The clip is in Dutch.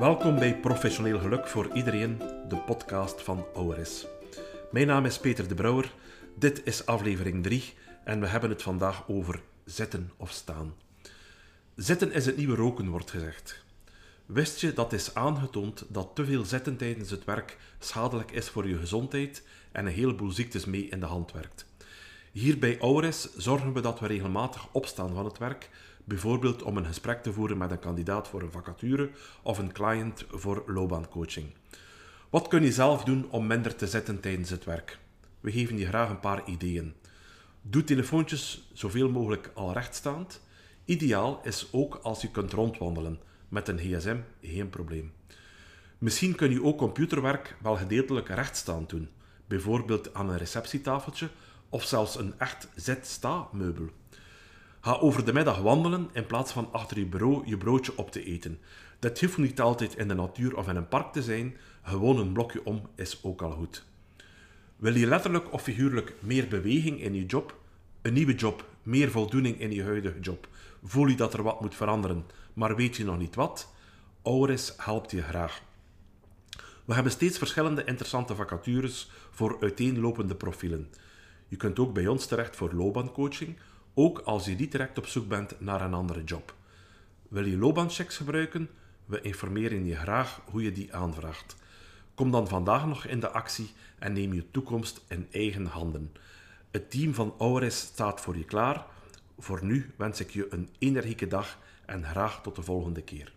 Welkom bij Professioneel Geluk voor iedereen, de podcast van ORS. Mijn naam is Peter de Brouwer, dit is aflevering 3 en we hebben het vandaag over zitten of staan. Zitten is het nieuwe roken, wordt gezegd. Wist je dat is aangetoond dat te veel zitten tijdens het werk schadelijk is voor je gezondheid en een heleboel ziektes mee in de hand werkt? Hier bij ORS zorgen we dat we regelmatig opstaan van het werk, bijvoorbeeld om een gesprek te voeren met een kandidaat voor een vacature of een client voor loopbaancoaching. Wat kun je zelf doen om minder te zitten tijdens het werk? We geven je graag een paar ideeën. Doe telefoontjes zoveel mogelijk al rechtstaand. Ideaal is ook als je kunt rondwandelen. Met een gsm geen probleem. Misschien kun je ook computerwerk wel gedeeltelijk rechtstaand doen, bijvoorbeeld aan een receptietafeltje of zelfs een echt zit-sta-meubel. Ga over de middag wandelen in plaats van achter je bureau je broodje op te eten. Dat hoeft niet altijd in de natuur of in een park te zijn, gewoon een blokje om is ook al goed. Wil je letterlijk of figuurlijk meer beweging in je job? Een nieuwe job, meer voldoening in je huidige job? Voel je dat er wat moet veranderen, maar weet je nog niet wat? Auris helpt je graag. We hebben steeds verschillende interessante vacatures voor uiteenlopende profielen. Je kunt ook bij ons terecht voor loopbaancoaching, ook als je niet direct op zoek bent naar een andere job. Wil je loopbaanchecks gebruiken? We informeren je graag hoe je die aanvraagt. Kom dan vandaag nog in de actie en neem je toekomst in eigen handen. Het team van Auris staat voor je klaar. Voor nu wens ik je een energieke dag en graag tot de volgende keer.